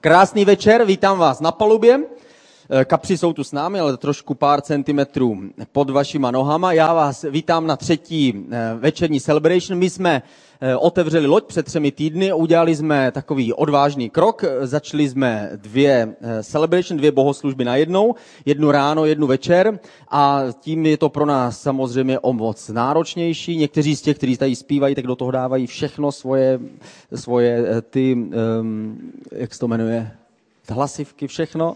Krásný večer, vítám vás na palubě. Eh, kapři jsou tu s námi, ale trošku pár centimetrů pod vašima nohama. Já vás vítám na třetí eh, večerní celebration. My jsme eh, otevřeli loď před třemi týdny, udělali jsme takový odvážný krok, začali jsme dvě celebration, dvě bohoslužby na jednou, jednu ráno, jednu večer a tím je to pro nás samozřejmě o moc náročnější. Někteří z těch, kteří tady zpívají, tak do toho dávají všechno svoje, svoje ty, um, jak se to jmenuje, hlasivky, všechno,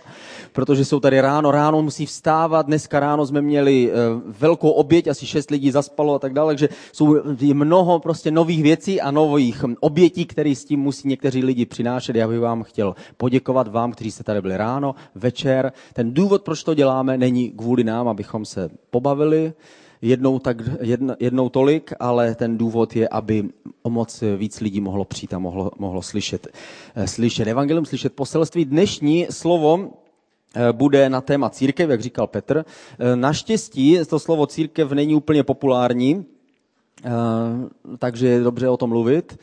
protože jsou tady ráno, ráno musí vstávat, dneska ráno jsme měli eh, velkou oběť, asi šest lidí zaspalo a tak dále, takže jsou mnoho prostě nových věcí a nových obětí, které s tím musí někteří lidi přinášet. Já bych vám chtěl poděkovat vám, kteří jste tady byli ráno, večer. Ten důvod, proč to děláme, není kvůli nám, abychom se pobavili, jednou, tak, jedna, jednou tolik, ale ten důvod je, aby o moc víc lidí mohlo přijít a mohlo, mohlo slyšet, eh, slyšet evangelium, slyšet poselství. Dnešní slovo eh, bude na téma církev, jak říkal Petr. Eh, naštěstí to slovo církev není úplně populární, takže je dobře o tom mluvit.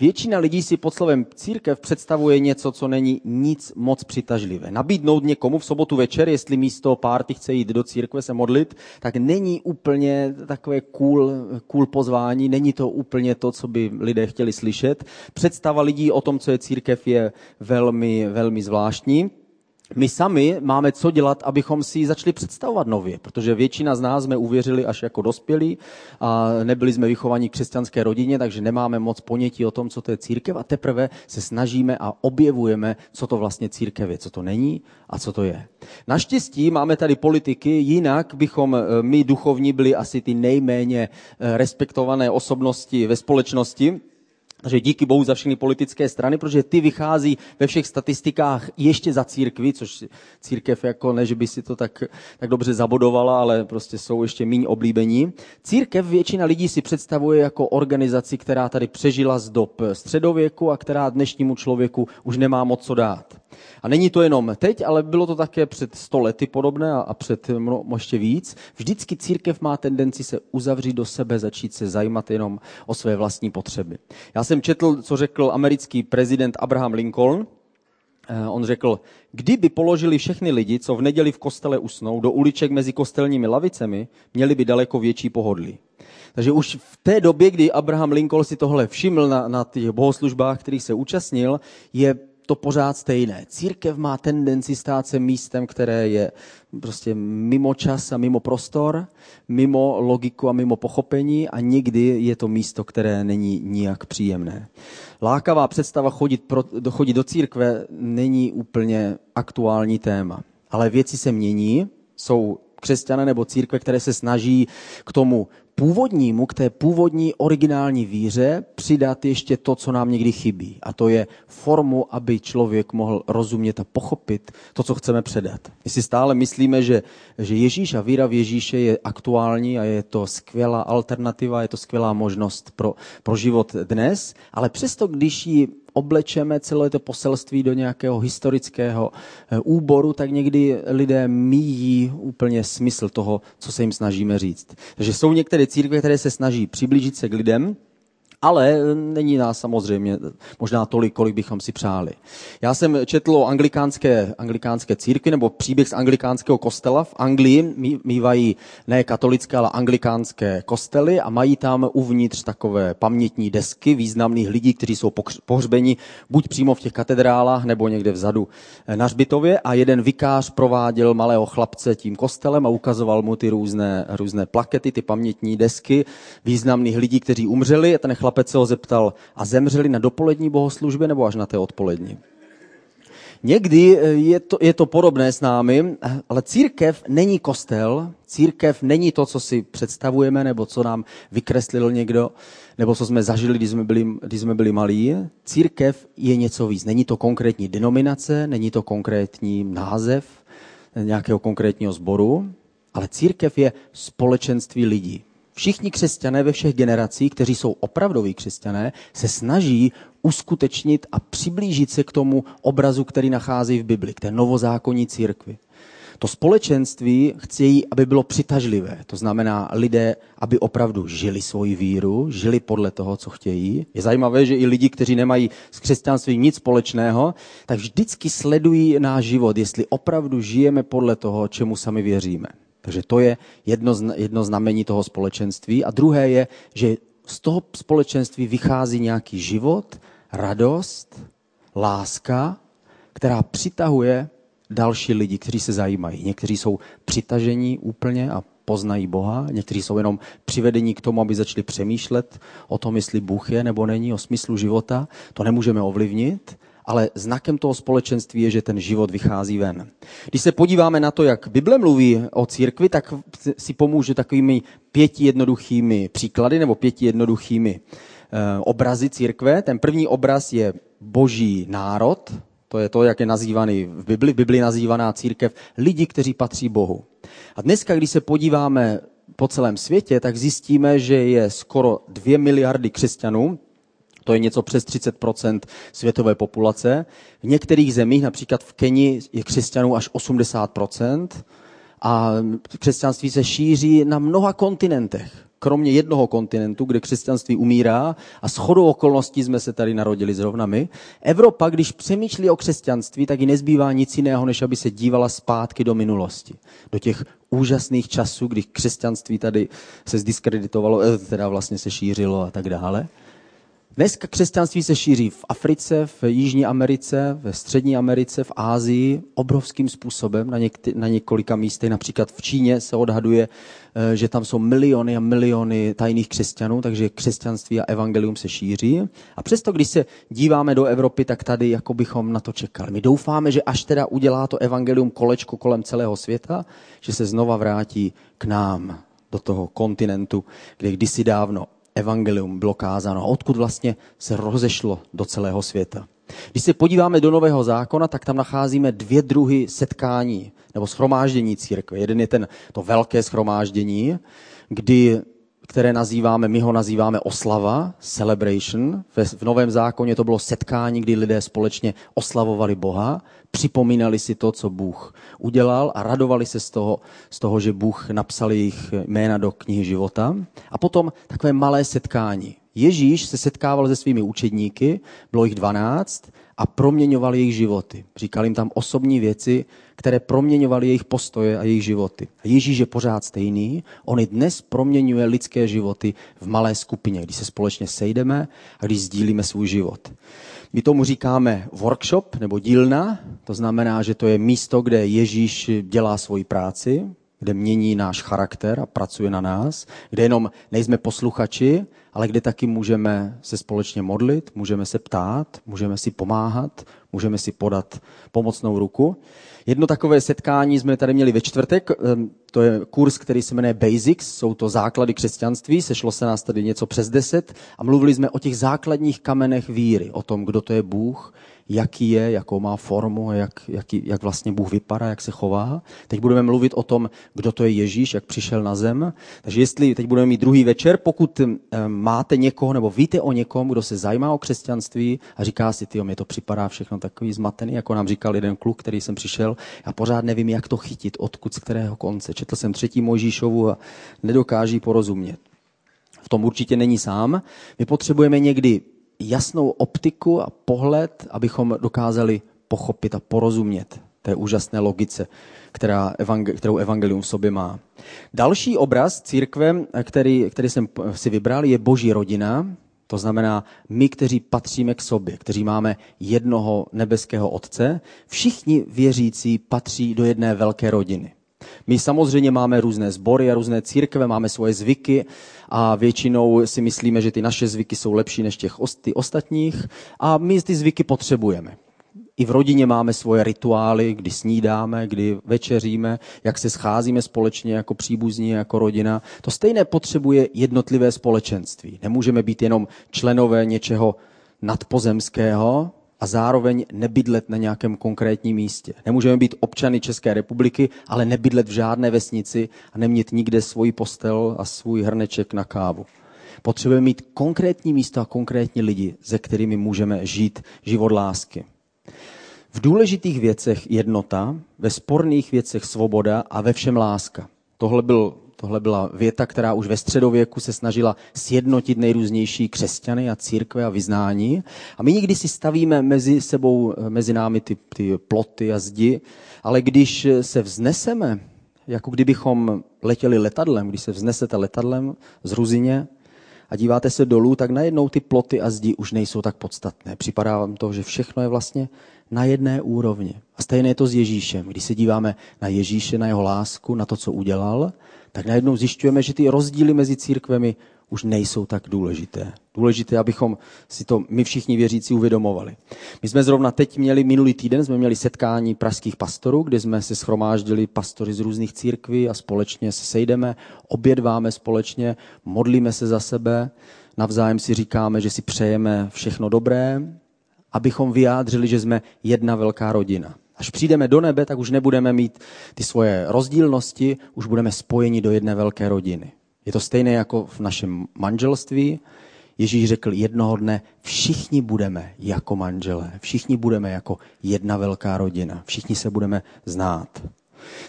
Většina lidí si pod slovem církev představuje něco, co není nic moc přitažlivé. Nabídnout někomu v sobotu večer, jestli místo párty chce jít do církve se modlit, tak není úplně takové cool, cool pozvání, není to úplně to, co by lidé chtěli slyšet. Představa lidí o tom, co je církev, je velmi, velmi zvláštní my sami máme co dělat, abychom si ji začali představovat nově, protože většina z nás jsme uvěřili až jako dospělí a nebyli jsme vychovaní k křesťanské rodině, takže nemáme moc ponětí o tom, co to je církev a teprve se snažíme a objevujeme, co to vlastně církev je, co to není a co to je. Naštěstí máme tady politiky, jinak bychom eh, my duchovní byli asi ty nejméně eh, respektované osobnosti ve společnosti, takže díky bohu za všechny politické strany, protože ty vychází ve všech statistikách ještě za církvi, což církev jako ne, že by si to tak, tak dobře zabodovala, ale prostě jsou ještě méně oblíbení. Církev většina lidí si představuje jako organizaci, která tady přežila z dob středověku a která dnešnímu člověku už nemá moc co dát. A není to jenom teď, ale bylo to také před sto lety podobné a před ještě víc. Vždycky církev má tendenci se uzavřít do sebe, začít se zajímat jenom o své vlastní potřeby. Já jsem četl, co řekl americký prezident Abraham Lincoln. Eh, on řekl, kdyby položili všechny lidi, co v neděli v kostele usnou, do uliček mezi kostelními lavicemi, měli by daleko větší pohodlí. Takže už v té době, kdy Abraham Lincoln si tohle všiml na, na těch bohoslužbách, kterých se účastnil, je to pořád stejné. Církev má tendenci stát se místem, které je prostě mimo čas a mimo prostor, mimo logiku a mimo pochopení a někdy je to místo, které není nijak příjemné. Lákavá představa chodit, pro, chodit do církve není úplně aktuální téma. Ale věci se mění, jsou křesťané nebo církve, které se snaží k tomu původnímu, k té původní originální víře přidat ještě to, co nám někdy chybí. A to je formu, aby člověk mohl rozumět a pochopit to, co chceme předat. My si stále myslíme, že, že Ježíš a víra v Ježíše je aktuální a je to skvělá alternativa, je to skvělá možnost pro, pro život dnes, ale přesto, když ji oblečeme celé to poselství do nějakého historického eh, úboru, tak někdy lidé míjí úplně smysl toho, co se jim snažíme říct. Takže jsou některé církve, které se snaží přiblížit se k lidem, ale není nás samozřejmě možná tolik, kolik bychom si přáli. Já jsem četl o anglikánské, anglikánské církvi, nebo příběh z anglikánského kostela. V Anglii mývají ne katolické, ale anglikánské kostely a mají tam uvnitř takové pamětní desky významných lidí, kteří jsou pohřbeni buď přímo v těch katedrálách, nebo někde vzadu na Řbitově a jeden vikář prováděl malého chlapce tím kostelem a ukazoval mu ty různé, různé plakety, ty pamětní desky významných lidí, kteří umřeli a ten chlap chlapec se ho zeptal, a zemřeli na dopolední bohoslužbě nebo až na té odpolední? Někdy eh, je to, je to podobné s námi, ale církev není kostel, církev není to, co si představujeme, nebo co nám vykreslil někdo, nebo co jsme zažili, když jsme byli, když jsme byli malí. Církev je něco víc. Není to konkrétní denominace, není to konkrétní název nějakého konkrétního sboru, ale církev je společenství lidí. Všichni křesťané ve všech generacích, kteří jsou opravdoví křesťané, se snaží uskutečnit a přiblížit se k tomu obrazu, který nachází v Bibli, k té novozákonní církvi. To společenství chtějí, aby bylo přitažlivé. To znamená lidé, aby opravdu žili svoji víru, žili podle toho, co chtějí. Je zajímavé, že i lidi, kteří nemají s křesťanstvím nic společného, tak vždycky sledují náš život, jestli opravdu žijeme podle toho, čemu sami věříme. Takže to je jedno, jedno znamení toho společenství. A druhé je, že z toho společenství vychází nějaký život, radost, láska, která přitahuje další lidi, kteří se zajímají. Někteří jsou přitažení úplně a poznají Boha, někteří jsou jenom přivedení k tomu, aby začali přemýšlet o tom, jestli Bůh je nebo není, o smyslu života. To nemůžeme ovlivnit, ale znakem toho společenství je, že ten život vychází ven. Když se podíváme na to, jak Bible mluví o církvi, tak si pomůže takovými pěti jednoduchými příklady nebo pěti jednoduchými eh, obrazy církve. Ten první obraz je boží národ, to je to, jak je nazývaný v Bibli, v Bibli nazývaná církev, lidi, kteří patří Bohu. A dneska, když se podíváme po celém světě, tak zjistíme, že je skoro dvě miliardy křesťanů, to je něco přes 30% světové populace. V některých zemích, například v Keni, je křesťanů až 80% a křesťanství se šíří na mnoha kontinentech kromě jednoho kontinentu, kde křesťanství umírá a s chodou okolností jsme se tady narodili zrovna my. Evropa, když přemýšlí o křesťanství, tak ji nezbývá nic jiného, než aby se dívala zpátky do minulosti. Do těch úžasných časů, kdy křesťanství tady se zdiskreditovalo, eh, teda vlastně se šířilo a tak dále. Dneska křesťanství se šíří v Africe, v Jižní Americe, ve Střední Americe, v Ázii obrovským způsobem na, něk- na několika místech. Například v Číně se odhaduje, eh, že tam jsou miliony a miliony tajných křesťanů, takže křesťanství a evangelium se šíří. A přesto, když se díváme do Evropy, tak tady jako bychom na to čekali. My doufáme, že až teda udělá to evangelium kolečko kolem celého světa, že se znova vrátí k nám, do toho kontinentu, kde kdysi dávno evangelium bylo kázáno. A odkud vlastně se rozešlo do celého světa. Když se podíváme do Nového zákona, tak tam nacházíme dvě druhy setkání nebo schromáždění církve. Jeden je ten, to velké schromáždění, kdy které nazýváme, my ho nazýváme oslava, celebration. V Novém zákoně to bylo setkání, kdy lidé společně oslavovali Boha, připomínali si to, co Bůh udělal a radovali se z toho, z toho, že Bůh napsal jejich jména do knihy života. A potom takové malé setkání. Ježíš se setkával se svými učedníky, bylo jich 12, a proměňovali jejich životy. Říkal jim tam osobní věci, které proměňovaly jejich postoje a jejich životy. A Ježíš je pořád stejný, on i dnes proměňuje lidské životy v malé skupině, když se společně sejdeme a když sdílíme svůj život. My tomu říkáme workshop nebo dílna, to znamená, že to je místo, kde Ježíš dělá svoji práci, kde mění náš charakter a pracuje na nás, kde jenom nejsme posluchači, ale kde taky můžeme se společně modlit, můžeme se ptát, můžeme si pomáhat, můžeme si podat pomocnou ruku. Jedno takové setkání jsme tady měli ve čtvrtek, ehm, to je kurz, který se jmenuje Basics, jsou to základy křesťanství, sešlo se nás tady něco přes deset a mluvili jsme o těch základních kamenech víry, o tom, kdo to je Bůh, jaký je, jakou má formu, jak, jaký, jak vlastně Bůh vypadá, jak se chová. Teď budeme mluvit o tom, kdo to je Ježíš, jak přišel na zem. Takže jestli teď budeme mít druhý večer, pokud um, máte někoho nebo víte o někom, kdo se zajímá o křesťanství a říká si, ty, mě to připadá všechno takový zmatený, jako nám říkal jeden kluk, který jsem přišel, já pořád nevím, jak to chytit, odkud, z kterého konce. Četl jsem třetí Mojžíšovu a nedokáží porozumět. V tom určitě není sám. My potřebujeme někdy jasnou optiku a pohled, abychom dokázali pochopit a porozumět té úžasné logice, která, kterou evangelium v sobě má. Další obraz církve, který, který jsem si vybral, je boží rodina. To znamená, my, kteří patříme k sobě, kteří máme jednoho nebeského otce, všichni věřící patří do jedné velké rodiny. My samozřejmě máme různé sbory a různé církve, máme svoje zvyky a většinou si myslíme, že ty naše zvyky jsou lepší než těch ty ostatních a my ty zvyky potřebujeme. I v rodině máme svoje rituály, kdy snídáme, kdy večeříme, jak se scházíme společně jako příbuzní, jako rodina. To stejné potřebuje jednotlivé společenství. Nemůžeme být jenom členové něčeho nadpozemského, a zároveň nebydlet na nějakém konkrétním místě. Nemůžeme být občany České republiky, ale nebydlet v žádné vesnici a nemět nikde svůj postel a svůj hrneček na kávu. Potřebujeme mít konkrétní místo a konkrétní lidi, se kterými můžeme žít život lásky. V důležitých věcech jednota, ve sporných věcech svoboda a ve všem láska. Tohle, byl, tohle byla věta, která už ve středověku se snažila sjednotit nejrůznější křesťany a církve a vyznání. A my nikdy si stavíme mezi sebou, mezi námi ty, ty ploty a zdi, ale když se vzneseme, jako kdybychom letěli letadlem, když se vznesete letadlem z Ruzině, a díváte se dolů, tak najednou ty ploty a zdi už nejsou tak podstatné. Připadá vám to, že všechno je vlastně na jedné úrovni. A stejné je to s Ježíšem. Když se díváme na Ježíše, na jeho lásku, na to, co udělal, tak najednou zjišťujeme, že ty rozdíly mezi církvemi už nejsou tak důležité. Důležité, abychom si to my všichni věřící uvědomovali. My jsme zrovna teď měli, minulý týden jsme měli setkání pražských pastorů, kde jsme se schromáždili pastory z různých církví a společně se sejdeme, obědváme společně, modlíme se za sebe, navzájem si říkáme, že si přejeme všechno dobré, abychom vyjádřili, že jsme jedna velká rodina. Až přijdeme do nebe, tak už nebudeme mít ty svoje rozdílnosti, už budeme spojeni do jedné velké rodiny. Je to stejné jako v našem manželství. Ježíš řekl jednoho dne, všichni budeme jako manželé, všichni budeme jako jedna velká rodina, všichni se budeme znát.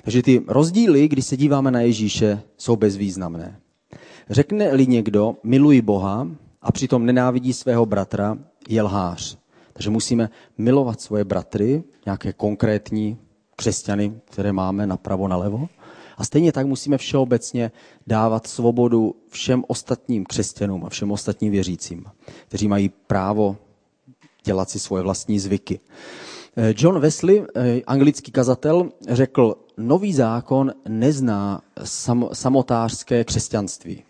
Takže ty rozdíly, když se díváme na Ježíše, jsou bezvýznamné. Řekne-li někdo, miluji Boha a přitom nenávidí svého bratra, je lhář. Takže musíme milovat svoje bratry, nějaké konkrétní křesťany, které máme napravo, nalevo. A stejně tak musíme všeobecně dávat svobodu všem ostatním křesťanům a všem ostatním věřícím, kteří mají právo dělat si svoje vlastní zvyky. Eh, John Wesley, eh, anglický kazatel, řekl, nový zákon nezná sam, samotářské křesťanství.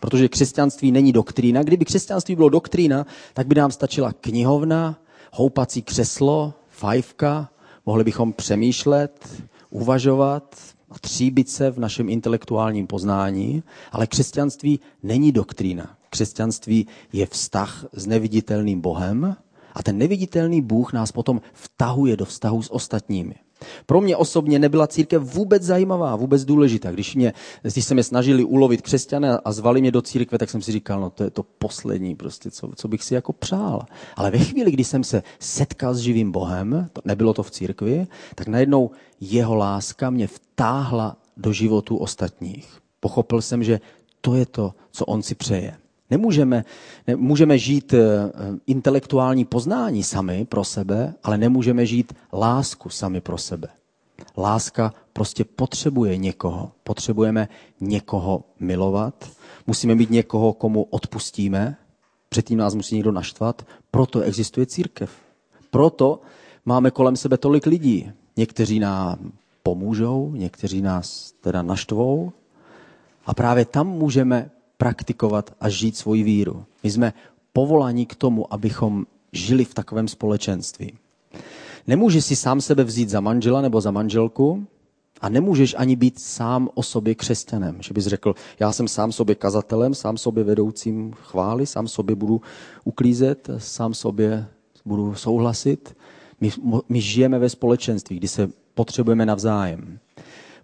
Protože křesťanství není doktrína. Kdyby křesťanství bylo doktrína, tak by nám stačila knihovna, houpací křeslo, fajfka, mohli bychom přemýšlet, uvažovat, a tříbit se v našem intelektuálním poznání, ale křesťanství není doktrína. Křesťanství je vztah s neviditelným Bohem a ten neviditelný Bůh nás potom vtahuje do vztahu s ostatními. Pro mě osobně nebyla církev vůbec zajímavá, vůbec důležitá. Když, mě, když se mě snažili ulovit křesťané a zvali mě do církve, tak jsem si říkal, no to je to poslední, prostě, co, co bych si jako přál. Ale ve chvíli, kdy jsem se setkal s živým Bohem, to, nebylo to v církvi, tak najednou jeho láska mě vtáhla do životu ostatních. Pochopil jsem, že to je to, co on si přeje. Nemůžeme, ne, můžeme žít uh, intelektuální poznání sami pro sebe, ale nemůžeme žít lásku sami pro sebe. Láska prostě potřebuje někoho. Potřebujeme někoho milovat. Musíme mít někoho, komu odpustíme. Předtím nás musí někdo naštvat. Proto existuje církev. Proto máme kolem sebe tolik lidí. Někteří nám pomůžou, někteří nás teda naštvou. A právě tam můžeme praktikovat a žít svoji víru. My jsme povolaní k tomu, abychom žili v takovém společenství. Nemůžeš si sám sebe vzít za manžela nebo za manželku a nemůžeš ani být sám o sobě křesťanem. Že bys řekl, já jsem sám sobě kazatelem, sám sobě vedoucím chvály, sám sobě budu uklízet, sám sobě budu souhlasit. My, my žijeme ve společenství, kdy se potřebujeme navzájem.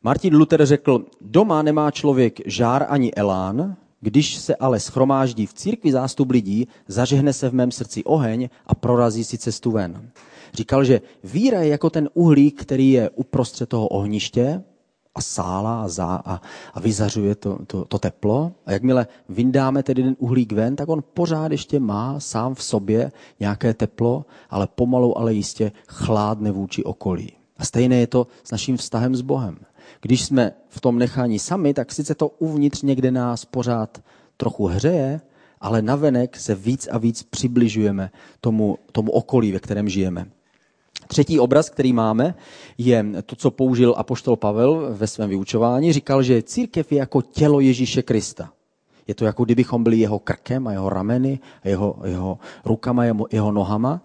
Martin Luther řekl, doma nemá člověk žár ani elán, když se ale schromáždí v církvi zástup lidí, zažehne se v mém srdci oheň a prorazí si cestu ven. Říkal, že víra je jako ten uhlík, který je uprostřed toho ohniště a sála a, zá, a, a vyzařuje to, to, to teplo. A jakmile vyndáme tedy ten uhlík ven, tak on pořád ještě má sám v sobě nějaké teplo, ale pomalu, ale jistě chládne vůči okolí. A stejné je to s naším vztahem s Bohem když jsme v tom nechání sami, tak sice to uvnitř někde nás pořád trochu hřeje, ale navenek se víc a víc přibližujeme tomu, tomu okolí, ve kterém žijeme. Třetí obraz, který máme, je to, co použil apoštol Pavel ve svém vyučování. Říkal, že církev je jako tělo Ježíše Krista. Je to jako kdybychom byli jeho krkem a jeho rameny, a jeho, jeho rukama, a jeho nohama.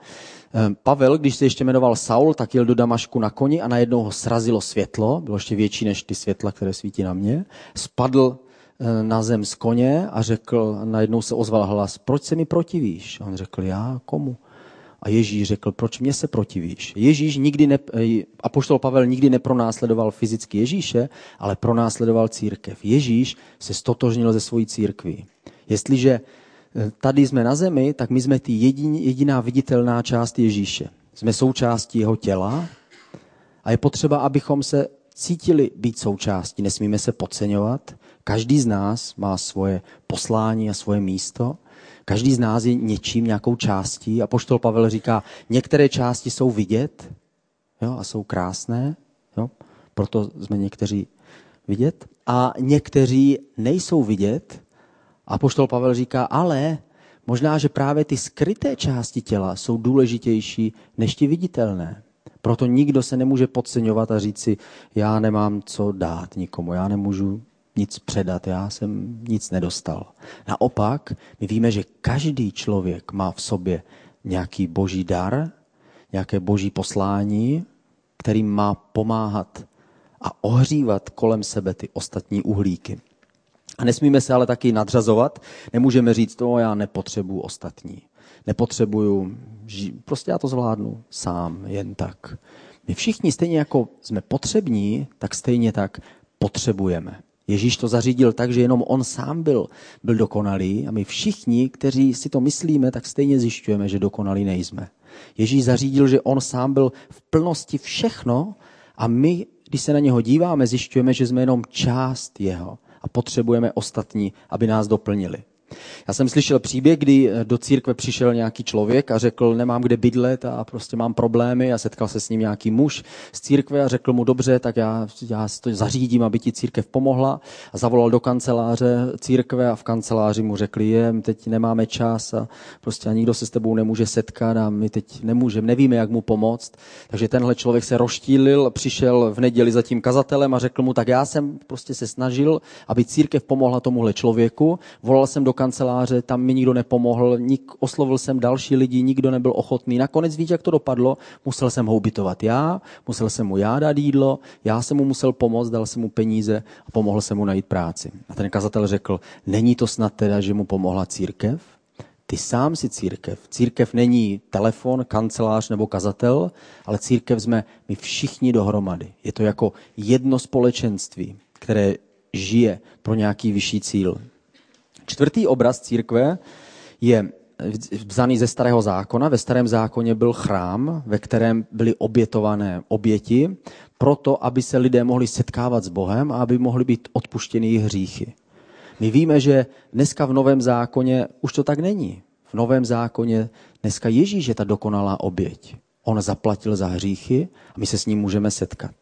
Ehm, Pavel, když se ještě jmenoval Saul, tak jel do Damašku na koni a najednou ho srazilo světlo, bylo ještě větší než ty světla, které svítí na mě. Spadl ehm, na zem z koně a řekl, najednou se ozval hlas, proč se mi protivíš? A on řekl, já komu? A Ježíš řekl, proč mě se protivíš? Ježíš nikdy ne, eh, apoštol Pavel nikdy nepronásledoval fyzicky Ježíše, ale pronásledoval církev. Ježíš se stotožnil ze svojí církví. Jestliže tady jsme na zemi, tak my jsme ty jediná viditelná část Ježíše. jsme součástí jeho těla a je potřeba, abychom se cítili být součástí. Nesmíme se podceňovat. Každý z nás má svoje poslání a svoje místo. Každý z nás je něčím, nějakou částí. A poštol Pavel říká, některé části jsou vidět jo, a jsou krásné, jo, proto jsme někteří vidět. A někteří nejsou vidět. A poštol Pavel říká, ale možná, že právě ty skryté části těla jsou důležitější než ty viditelné. Proto nikdo se nemůže podceňovat a říct si, já nemám co dát nikomu, já nemůžu nic předat, já jsem nic nedostal. Naopak, my víme, že každý člověk má v sobě nějaký boží dar, nějaké boží poslání, kterým má pomáhat a ohřívat kolem sebe ty ostatní uhlíky. A nesmíme se ale taky nadřazovat. Nemůžeme říct, to já nepotřebuju ostatní. Nepotřebuju, prostě já to zvládnu sám, jen tak. My všichni, stejně jako jsme potřební, tak stejně tak potřebujeme. Ježíš to zařídil tak, že jenom on sám byl, byl dokonalý a my všichni, kteří si to myslíme, tak stejně zjišťujeme, že dokonalí nejsme. Ježíš zařídil, že on sám byl v plnosti všechno a my, když se na něho díváme, zjišťujeme, že jsme jenom část jeho a potřebujeme ostatní, aby nás doplnili. Já jsem slyšel příběh, kdy do církve přišel nějaký člověk a řekl, nemám kde bydlet a prostě mám problémy a setkal se s ním nějaký muž z církve a řekl mu, dobře, tak já, já to zařídím, aby ti církev pomohla a zavolal do kanceláře církve a v kanceláři mu řekli, je, teď nemáme čas a prostě a nikdo se s tebou nemůže setkat a my teď nemůžeme, nevíme, jak mu pomoct. Takže tenhle člověk se roštílil, přišel v neděli za tím kazatelem a řekl mu, tak já jsem prostě se snažil, aby církev pomohla tomuhle člověku, volal jsem do kanceláře, tam mi nikdo nepomohl, nik, oslovil jsem další lidi, nikdo nebyl ochotný. Nakonec víte, jak to dopadlo? Musel jsem ho ubytovat já, musel jsem mu já dát jídlo, já jsem mu musel pomoct, dal jsem mu peníze a pomohl jsem mu najít práci. A ten kazatel řekl, není to snad teda, že mu pomohla církev? Ty sám si církev. Církev není telefon, kancelář nebo kazatel, ale církev jsme my všichni dohromady. Je to jako jedno společenství, které žije pro nějaký vyšší cíl. Čtvrtý obraz církve je vzaný ze starého zákona. Ve starém zákoně byl chrám, ve kterém byly obětované oběti, proto, aby se lidé mohli setkávat s Bohem a aby mohly být odpuštěny jejich hříchy. My víme, že dneska v Novém zákoně už to tak není. V Novém zákoně dneska Ježíš je ta dokonalá oběť. On zaplatil za hříchy a my se s ním můžeme setkat.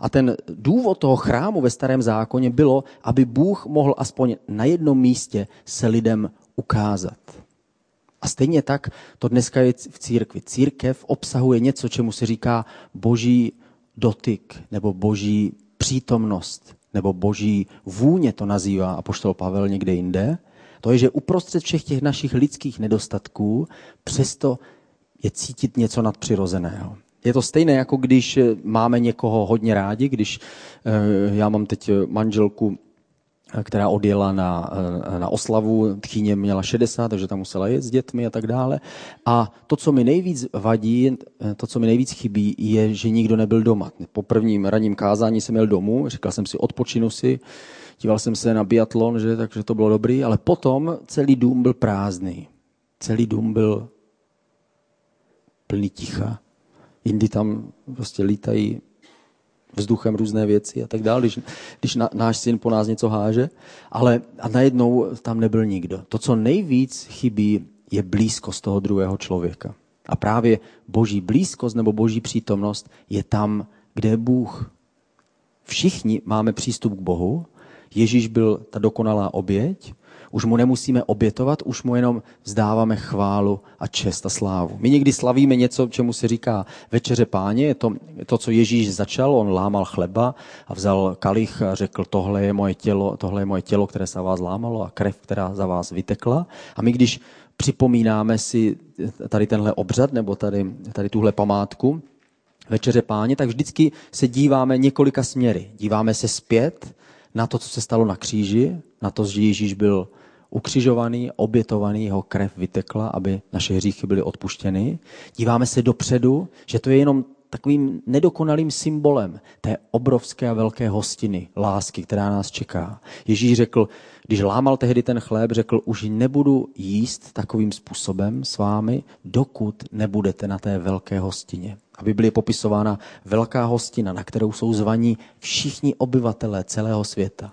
A ten důvod toho chrámu ve starém zákoně bylo, aby Bůh mohl aspoň na jednom místě se lidem ukázat. A stejně tak to dneska je v církvi. Církev obsahuje něco, čemu se říká boží dotyk nebo boží přítomnost nebo boží vůně to nazývá a poštol Pavel někde jinde. To je, že uprostřed všech těch našich lidských nedostatků přesto je cítit něco nadpřirozeného. Je to stejné, jako když eh, máme někoho hodně rádi, když eh, já mám teď manželku, eh, která odjela na, na oslavu, tchýně měla 60, takže tam musela jet s dětmi a tak dále. A to, co mi nejvíc vadí, to, co mi nejvíc chybí, je, že nikdo nebyl doma. Po prvním ranním kázání jsem jel domů, říkal jsem si, odpočinu si, díval jsem se na biatlon, že, takže to bylo dobrý, ale potom celý dům byl prázdný. Celý dům byl plný ticha jindy tam prostě lítají vzduchem různé věci a tak dále, když, když na, náš syn po nás něco háže, ale a najednou tam nebyl nikdo. To, co nejvíc chybí, je blízkost toho druhého člověka. A právě boží blízkost nebo boží přítomnost je tam, kde je Bůh. Všichni máme přístup k Bohu. Ježíš byl ta dokonalá oběť už mu nemusíme obětovat, už mu jenom vzdáváme chválu a čest a slávu. My někdy slavíme něco, čemu se říká večeře páně, je to, to, co Ježíš začal, on lámal chleba a vzal kalich a řekl, tohle je moje tělo, tohle je moje tělo, které se vás lámalo a krev, která za vás vytekla. A my když připomínáme si tady tenhle obřad nebo tady, tady tuhle památku, večeře páně, tak vždycky se díváme několika směry. Díváme se zpět na to, co se stalo na kříži, na to, že Ježíš byl ukřižovaný, obětovaný, jeho krev vytekla, aby naše hříchy byly odpuštěny. Díváme se dopředu, že to je jenom takovým nedokonalým symbolem té obrovské a velké hostiny lásky, která nás čeká. Ježíš řekl, když lámal tehdy ten chléb, řekl, už nebudu jíst takovým způsobem s vámi, dokud nebudete na té velké hostině. A Bibli je popisována velká hostina, na kterou jsou zvaní všichni obyvatelé celého světa.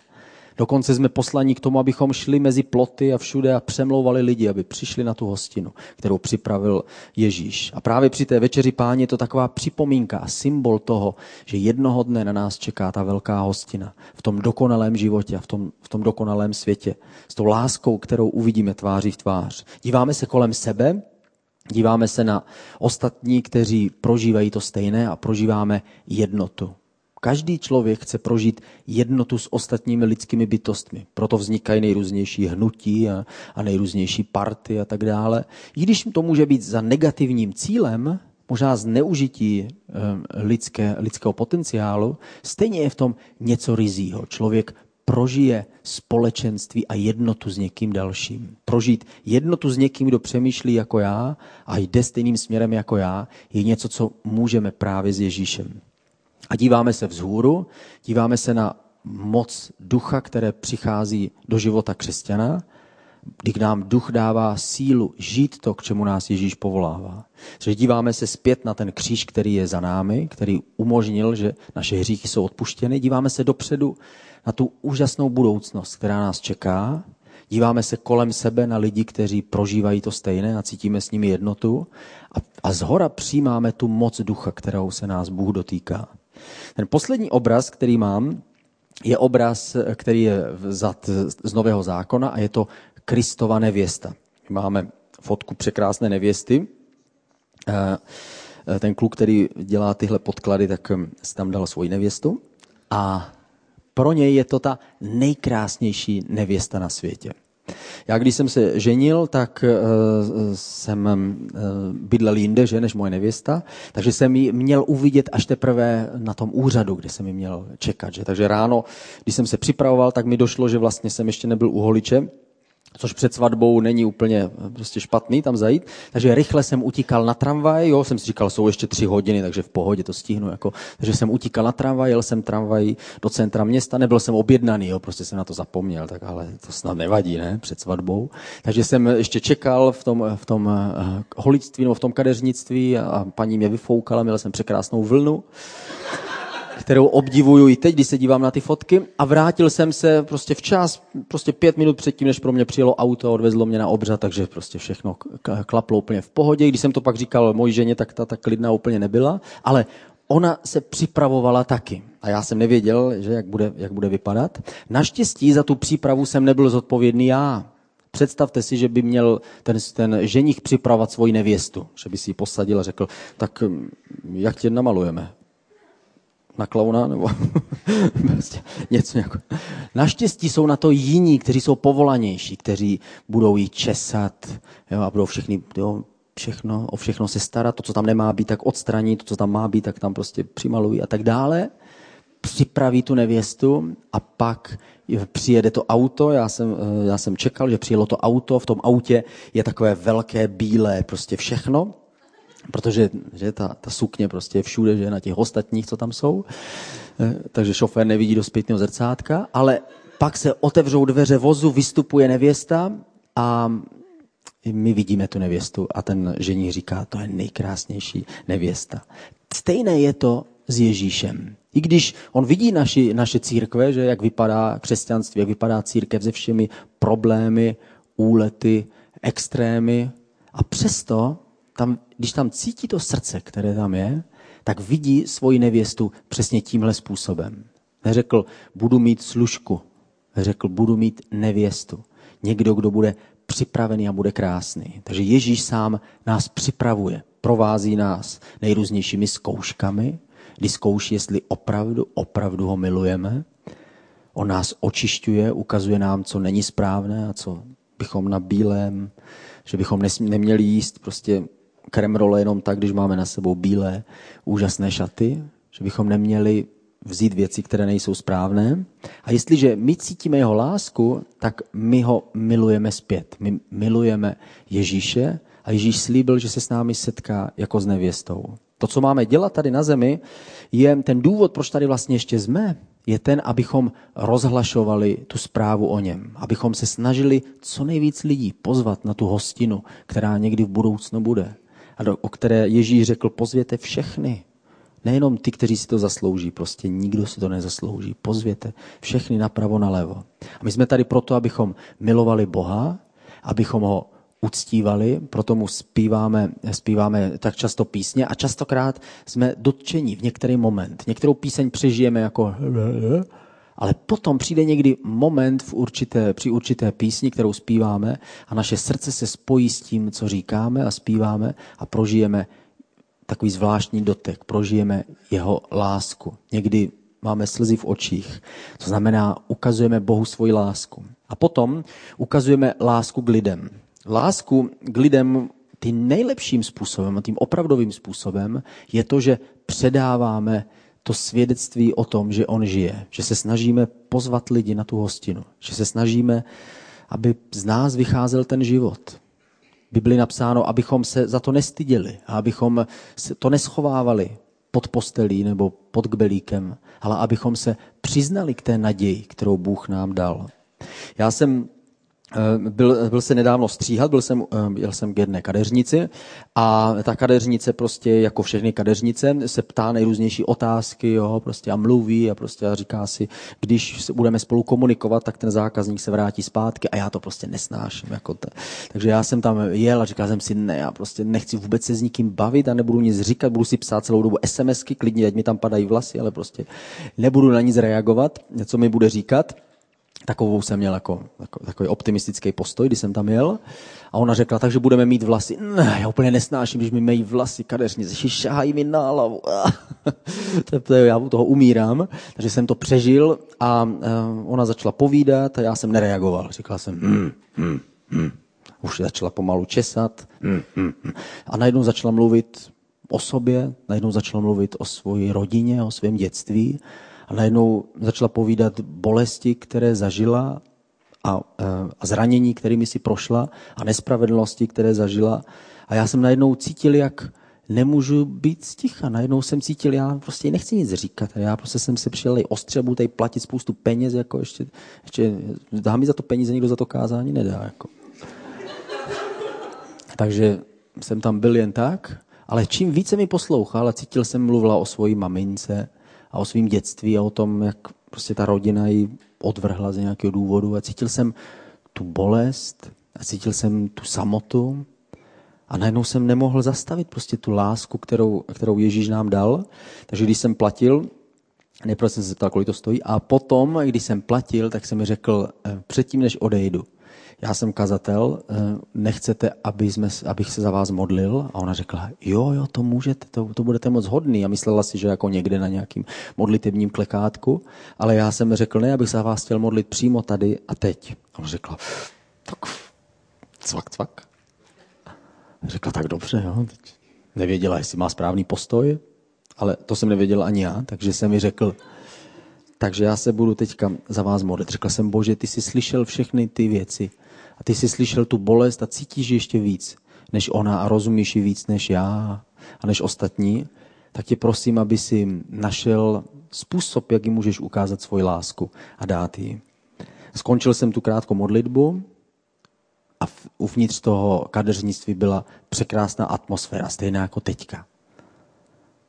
Dokonce jsme poslaní k tomu, abychom šli mezi ploty a všude a přemlouvali lidi, aby přišli na tu hostinu, kterou připravil Ježíš. A právě při té večeři páně je to taková připomínka a symbol toho, že jednoho dne na nás čeká ta velká hostina v tom dokonalém životě a v tom, v tom dokonalém světě. S tou láskou, kterou uvidíme tváří v tvář. Díváme se kolem sebe, díváme se na ostatní, kteří prožívají to stejné a prožíváme jednotu. Každý člověk chce prožít jednotu s ostatními lidskými bytostmi. Proto vznikají nejrůznější hnutí a, a nejrůznější party a tak dále. I když to může být za negativním cílem, možná zneužití eh, lidské, lidského potenciálu, stejně je v tom něco rizího. Člověk prožije společenství a jednotu s někým dalším. Prožít jednotu s někým, kdo přemýšlí jako já a jde stejným směrem jako já, je něco, co můžeme právě s Ježíšem. A díváme se vzhůru, díváme se na moc ducha, které přichází do života křesťana, kdy nám duch dává sílu žít to, k čemu nás Ježíš povolává. Takže díváme se zpět na ten kříž, který je za námi, který umožnil, že naše hříchy jsou odpuštěny. Díváme se dopředu na tu úžasnou budoucnost, která nás čeká. Díváme se kolem sebe na lidi, kteří prožívají to stejné a cítíme s nimi jednotu. A, a zhora přijímáme tu moc ducha, kterou se nás Bůh dotýká. Ten poslední obraz, který mám, je obraz, který je vzat z Nového zákona a je to Kristova nevěsta. Máme fotku překrásné nevěsty. Eh, ten kluk, který dělá tyhle podklady, tak hm, si tam dal svoji nevěstu a pro něj je to ta nejkrásnější nevěsta na světě. Já když jsem se ženil, tak jsem bydlel jinde, že, než moje nevěsta, takže jsem ji měl uvidět až teprve na tom úřadu, kde jsem ji měl čekat. Že. Takže ráno, když jsem se připravoval, tak mi došlo, že vlastně jsem ještě nebyl u holiče, což před svatbou není úplně eh, prostě špatný tam zajít. Takže rychle jsem utíkal na tramvaj, jo, jsem si říkal, jsou ještě tři hodiny, takže v pohodě to stihnu. Jako. Takže jsem utíkal na tramvaj, jel jsem tramvaj do centra města, nebyl jsem objednaný, jo, prostě jsem na to zapomněl, tak ale to snad nevadí, ne, před svatbou. Takže jsem ještě čekal v tom, v tom uh, holictví nebo v tom kadeřnictví a paní mě vyfoukala, měl jsem překrásnou vlnu kterou obdivuju i teď, když se dívám na ty fotky. A vrátil jsem se prostě včas, prostě pět minut předtím, než pro mě přijelo auto a odvezlo mě na obřad, takže prostě všechno klaplo úplně v pohodě. Když jsem to pak říkal mojí ženě, tak ta tak klidná úplně nebyla. Ale ona se připravovala taky. A já jsem nevěděl, že jak bude, jak bude vypadat. Naštěstí za tu přípravu jsem nebyl zodpovědný já. Představte si, že by měl ten, ten ženich připravovat svoji nevěstu, že by si ji posadil a řekl, tak jak tě namalujeme? Na klauna, nebo prostě něco jako. Naštěstí jsou na to jiní, kteří jsou povolanější, kteří budou jí česat jo, a budou všechny, jo, všechno, o všechno se starat, to, co tam nemá být, tak odstraní, to, co tam má být, tak tam prostě přimalují a tak dále. Připraví tu nevěstu a pak přijede to auto, já jsem, eh, já jsem čekal, že přijelo to auto, v tom autě je takové velké, bílé, prostě všechno, protože že ta, ta sukně prostě je všude, že na těch ostatních, co tam jsou. Eh, takže šofér nevidí do zpětného zrcátka, ale pak se otevřou dveře vozu, vystupuje nevěsta a my vidíme tu nevěstu a ten ženich říká, to je nejkrásnější nevěsta. Stejné je to s Ježíšem. I když on vidí naši, naše církve, že jak vypadá křesťanství, jak vypadá církev se všemi problémy, úlety, extrémy, a přesto tam, když tam cítí to srdce, které tam je, tak vidí svoji nevěstu přesně tímhle způsobem. Neřekl, budu mít služku. Řekl, budu mít nevěstu. Někdo, kdo bude připravený a bude krásný. Takže Ježíš sám nás připravuje, provází nás nejrůznějšími zkouškami, kdy zkouší, jestli opravdu, opravdu ho milujeme. On nás očišťuje, ukazuje nám, co není správné a co bychom na bílém, že bychom neměli jíst prostě kremrole jenom tak, když máme na sebou bílé, úžasné šaty, že bychom neměli vzít věci, které nejsou správné. A jestliže my cítíme jeho lásku, tak my ho milujeme zpět. My milujeme Ježíše a Ježíš slíbil, že se s námi setká jako s nevěstou. To, co máme dělat tady na zemi, je ten důvod, proč tady vlastně ještě jsme, je ten, abychom rozhlašovali tu zprávu o něm. Abychom se snažili co nejvíc lidí pozvat na tu hostinu, která někdy v budoucnu bude. A do, o které Ježíš řekl, pozvěte všechny. Nejenom ty, kteří si to zaslouží, prostě nikdo si to nezaslouží. Pozvěte všechny napravo, nalevo. A my jsme tady proto, abychom milovali Boha, abychom ho uctívali, proto mu zpíváme, zpíváme tak často písně a častokrát jsme dotčeni v některý moment. Některou píseň přežijeme jako ale potom přijde někdy moment v určité, při určité písni, kterou zpíváme a naše srdce se spojí s tím, co říkáme a zpíváme a prožijeme takový zvláštní dotek, prožijeme jeho lásku. Někdy máme slzy v očích. To znamená, ukazujeme Bohu svoji lásku. A potom ukazujeme lásku k lidem. Lásku k lidem tím nejlepším způsobem a tím opravdovým způsobem je to, že předáváme to svědectví o tom, že on žije. Že se snažíme pozvat lidi na tu hostinu. Že se snažíme, aby z nás vycházel ten život. Bibli napsáno, abychom se za to nestyděli a abychom to neschovávali pod postelí nebo pod kbelíkem, ale abychom se přiznali k té naději, kterou Bůh nám dal. Já jsem byl, byl se nedávno stříhat, byl jsem, eh, jel jsem k jedné kadeřnici a ta kadeřnice prostě jako všechny kadeřnice se ptá nejrůznější otázky jo, prostě a mluví a prostě a říká si, když budeme spolu komunikovat, tak ten zákazník se vrátí zpátky a já to prostě nesnáším. Jako te. Takže já jsem tam jel a říkal jsem si, ne, já prostě nechci vůbec se s nikým bavit a nebudu nic říkat, budu si psát celou dobu SMSky, klidně, ať mi tam padají vlasy, ale prostě nebudu na nic reagovat, co mi bude říkat. Takovou jsem měl jako, jako, takový optimistický postoj, když jsem tam jel. A ona řekla, takže budeme mít vlasy. Ne, já úplně nesnáším, když mi mají vlasy kadeřnice, šahají mi na hlavu. to, to, já u toho umírám. Takže jsem to přežil a uh, ona začala povídat a já jsem nereagoval. Říkal jsem, hm, hm, hm. Už začala pomalu česat. Hm, hm, hm. A najednou začala mluvit o sobě, najednou začala mluvit o své rodině, o svém dětství a najednou začala povídat bolesti, které zažila a, e, a zranění, kterými si prošla a nespravedlnosti, které zažila. A já jsem najednou cítil, jak nemůžu být sticha. Najednou jsem cítil, já prostě nechci nic říkat. Já prostě jsem se přijel ostřebu, tady platit spoustu peněz, jako ještě, ještě dá mi za to peníze, nikdo za to kázání nedá. Jako. Takže jsem tam byl jen tak, ale čím více mi poslouchal a cítil jsem, mluvila o svojí mamince, a o svém dětství a o tom, jak prostě ta rodina ji odvrhla z nějakého důvodu. A cítil jsem tu bolest a cítil jsem tu samotu. A najednou jsem nemohl zastavit prostě tu lásku, kterou, kterou Ježíš nám dal. Takže když jsem platil, nejprve jsem se zeptal, kolik to stojí, a potom, když jsem platil, tak jsem mi řekl, eh, předtím, než odejdu, já jsem kazatel, eh, nechcete, aby jsme, abych se za vás modlil? A ona řekla, jo, jo, to můžete, to, to budete moc hodný. A myslela si, že jako někde na nějakým modlitevním klekátku, ale já jsem řekl, ne, abych se za vás chtěl modlit přímo tady a teď. A ona řekla, tak cvak, cvak. A řekla, tak dobře, jo. Teď nevěděla, jestli má správný postoj, ale to jsem nevěděl ani já, takže jsem mi řekl, takže já se budu teďka za vás modlit. Řekl jsem, Bože, ty jsi slyšel všechny ty věci, a ty jsi slyšel tu bolest a cítíš ještě víc než ona a rozumíš ji víc než já a než ostatní, tak tě prosím, aby si našel způsob, jak ji můžeš ukázat svoji lásku a dát ji. Skončil jsem tu krátkou modlitbu a uvnitř toho kadeřnictví byla překrásná atmosféra, stejná jako teďka.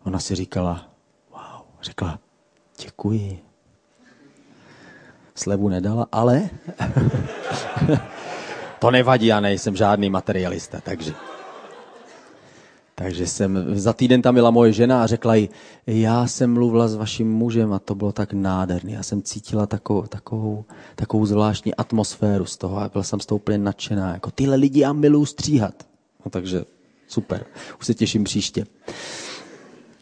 Ona si říkala, wow, řekla, děkuji. Slevu nedala, ale To nevadí, já nejsem žádný materialista, takže... Takže jsem, za týden tam byla moje žena a řekla jí, já jsem mluvila s vaším mužem a to bylo tak nádherné. Já jsem cítila takovou, takovou, takovou zvláštní atmosféru z toho a byla jsem z toho úplně nadšená. Jako tyhle lidi já miluju stříhat. No, takže super, už se těším příště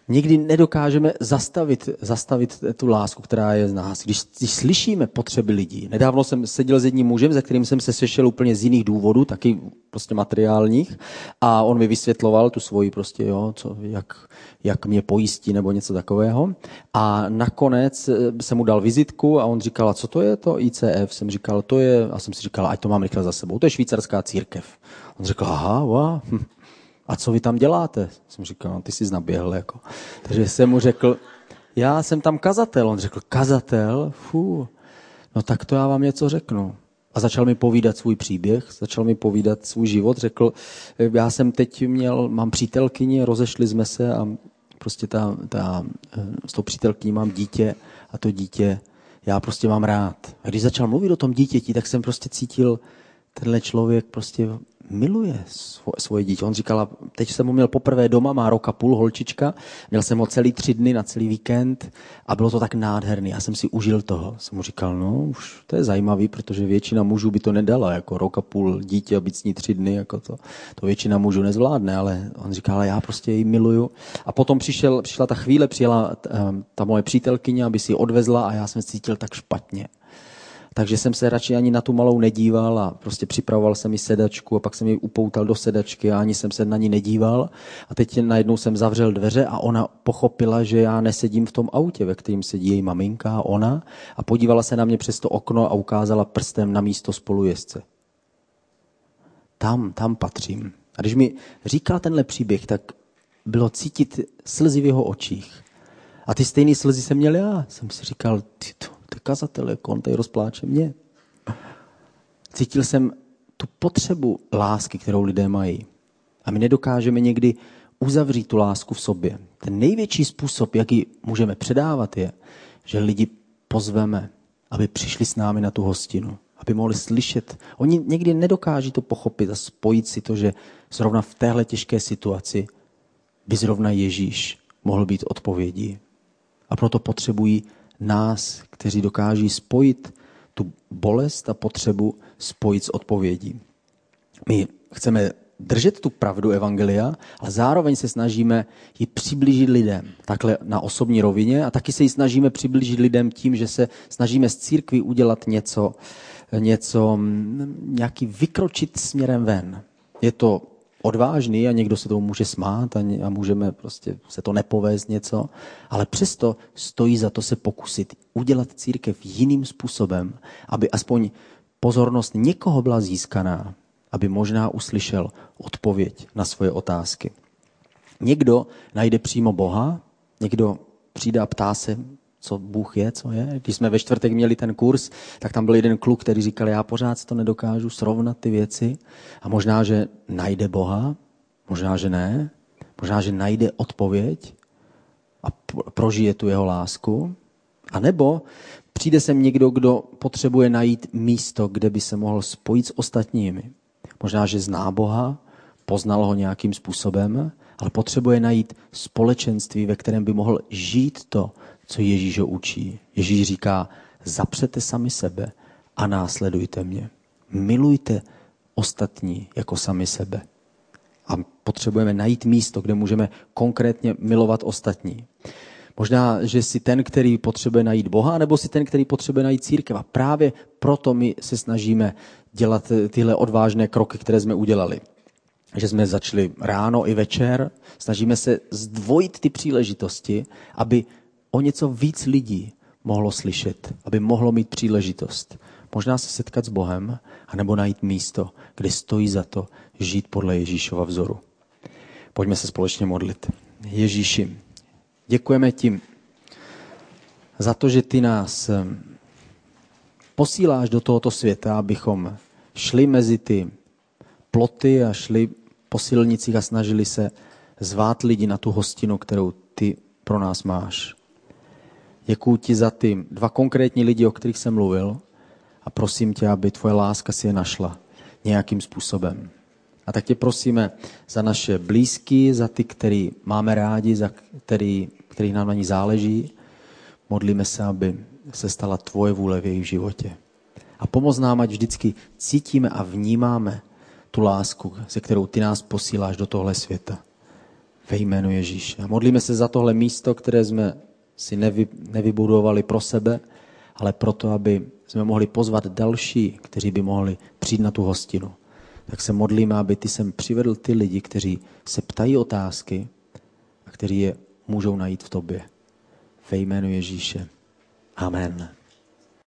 nikdy nedokážeme zastavit, zastavit tu lásku, která je z nás. Když, když slyšíme potřeby lidí. Nedávno jsem seděl s jedním mužem, se kterým jsem se sešel úplně z jiných důvodů, taky prostě materiálních, a on mi vysvětloval tu svoji prostě, jo, co, jak, jak mě pojistí nebo něco takového. A nakonec eh, jsem mu dal vizitku a on říkal, co to je to ICF? Jsem říkal, to je, a jsem si říkal, ať to mám rychle za sebou, to je švýcarská církev. On řekl, aha, wow, a co vy tam děláte? Jsem říkal, no, ty jsi naběhl. Jako. Takže jsem mu řekl, já jsem tam kazatel. On řekl, kazatel? Fú, no tak to já vám něco řeknu. A začal mi povídat svůj příběh, začal mi povídat svůj život. Řekl, já jsem teď měl, mám přítelkyni, rozešli jsme se a prostě ta, ta, s tou přítelkyní mám dítě a to dítě já prostě mám rád. A když začal mluvit o tom dítěti, tak jsem prostě cítil, tenhle člověk prostě miluje svoje dítě. On říkal, teď jsem ho měl poprvé doma, má roka půl, holčička, měl jsem ho celý tři dny na celý víkend a bylo to tak nádherný. Já jsem si užil toho. Jsem mu říkal, no už to je zajímavý, protože většina mužů by to nedala, jako roka půl dítě a být s ní tři dny, jako to, to většina mužů nezvládne, ale on říkal, ale já prostě ji miluju. A potom přišel, přišla ta chvíle, přijela ta moje přítelkyně, aby si ji odvezla a já jsem cítil tak špatně takže jsem se radši ani na tu malou nedíval a prostě připravoval jsem mi sedačku a pak jsem ji upoutal do sedačky a ani jsem se na ní nedíval. A teď najednou jsem zavřel dveře a ona pochopila, že já nesedím v tom autě, ve kterém sedí její maminka a ona a podívala se na mě přes to okno a ukázala prstem na místo spolujezdce. Tam, tam patřím. A když mi říkal tenhle příběh, tak bylo cítit slzy v jeho očích. A ty stejné slzy jsem měl já. Jsem si říkal, ty to, to kazatel, jako on tady rozpláče mě. Cítil jsem tu potřebu lásky, kterou lidé mají. A my nedokážeme někdy uzavřít tu lásku v sobě. Ten největší způsob, jak ji můžeme předávat, je, že lidi pozveme, aby přišli s námi na tu hostinu, aby mohli slyšet. Oni někdy nedokáží to pochopit a spojit si to, že zrovna v téhle těžké situaci by zrovna Ježíš mohl být odpovědí. A proto potřebují nás, kteří dokáží spojit tu bolest a potřebu spojit s odpovědí. My chceme držet tu pravdu Evangelia, ale zároveň se snažíme ji přiblížit lidem, takhle na osobní rovině a taky se ji snažíme přiblížit lidem tím, že se snažíme z církvy udělat něco, něco, nějaký vykročit směrem ven. Je to odvážný a někdo se tomu může smát a, a můžeme prostě se to nepovést něco, ale přesto stojí za to se pokusit udělat církev jiným způsobem, aby aspoň pozornost někoho byla získaná, aby možná uslyšel odpověď na svoje otázky. Někdo najde přímo Boha, někdo přijde a ptá se, co Bůh je, co je. Když jsme ve čtvrtek měli ten kurz, tak tam byl jeden kluk, který říkal, já pořád to nedokážu srovnat ty věci a možná, že najde Boha, možná, že ne, možná, že najde odpověď a prožije tu jeho lásku. A nebo přijde sem někdo, kdo potřebuje najít místo, kde by se mohl spojit s ostatními. Možná, že zná Boha, poznal ho nějakým způsobem, ale potřebuje najít společenství, ve kterém by mohl žít to, co Ježíš ho učí. Ježíš říká, zapřete sami sebe a následujte mě. Milujte ostatní jako sami sebe. A potřebujeme najít místo, kde můžeme konkrétně milovat ostatní. Možná, že si ten, který potřebuje najít Boha, nebo si ten, který potřebuje najít církev. A právě proto my se snažíme dělat tyhle odvážné kroky, které jsme udělali. Že jsme začali ráno i večer, snažíme se zdvojit ty příležitosti, aby o něco víc lidí mohlo slyšet, aby mohlo mít příležitost. Možná se setkat s Bohem, anebo najít místo, kde stojí za to žít podle Ježíšova vzoru. Pojďme se společně modlit. Ježíši, děkujeme ti za to, že ty nás posíláš do tohoto světa, abychom šli mezi ty ploty a šli po silnicích a snažili se zvát lidi na tu hostinu, kterou ty pro nás máš. Děkuji ti za ty dva konkrétní lidi, o kterých jsem mluvil a prosím tě, aby tvoje láska si je našla nějakým způsobem. A tak tě prosíme za naše blízky, za ty, který máme rádi, za který, který nám na ní záleží. Modlíme se, aby se stala tvoje vůle v jejich životě. A pomoz nám, ať vždycky cítíme a vnímáme tu lásku, se kterou ty nás posíláš do tohle světa. Ve jménu Ježíše. A modlíme se za tohle místo, které jsme si nevy, nevybudovali pro sebe, ale proto, aby jsme mohli pozvat další, kteří by mohli přijít na tu hostinu. Tak se modlíme, aby ty sem přivedl ty lidi, kteří se ptají otázky a kteří je můžou najít v tobě. Ve jménu Ježíše. Amen.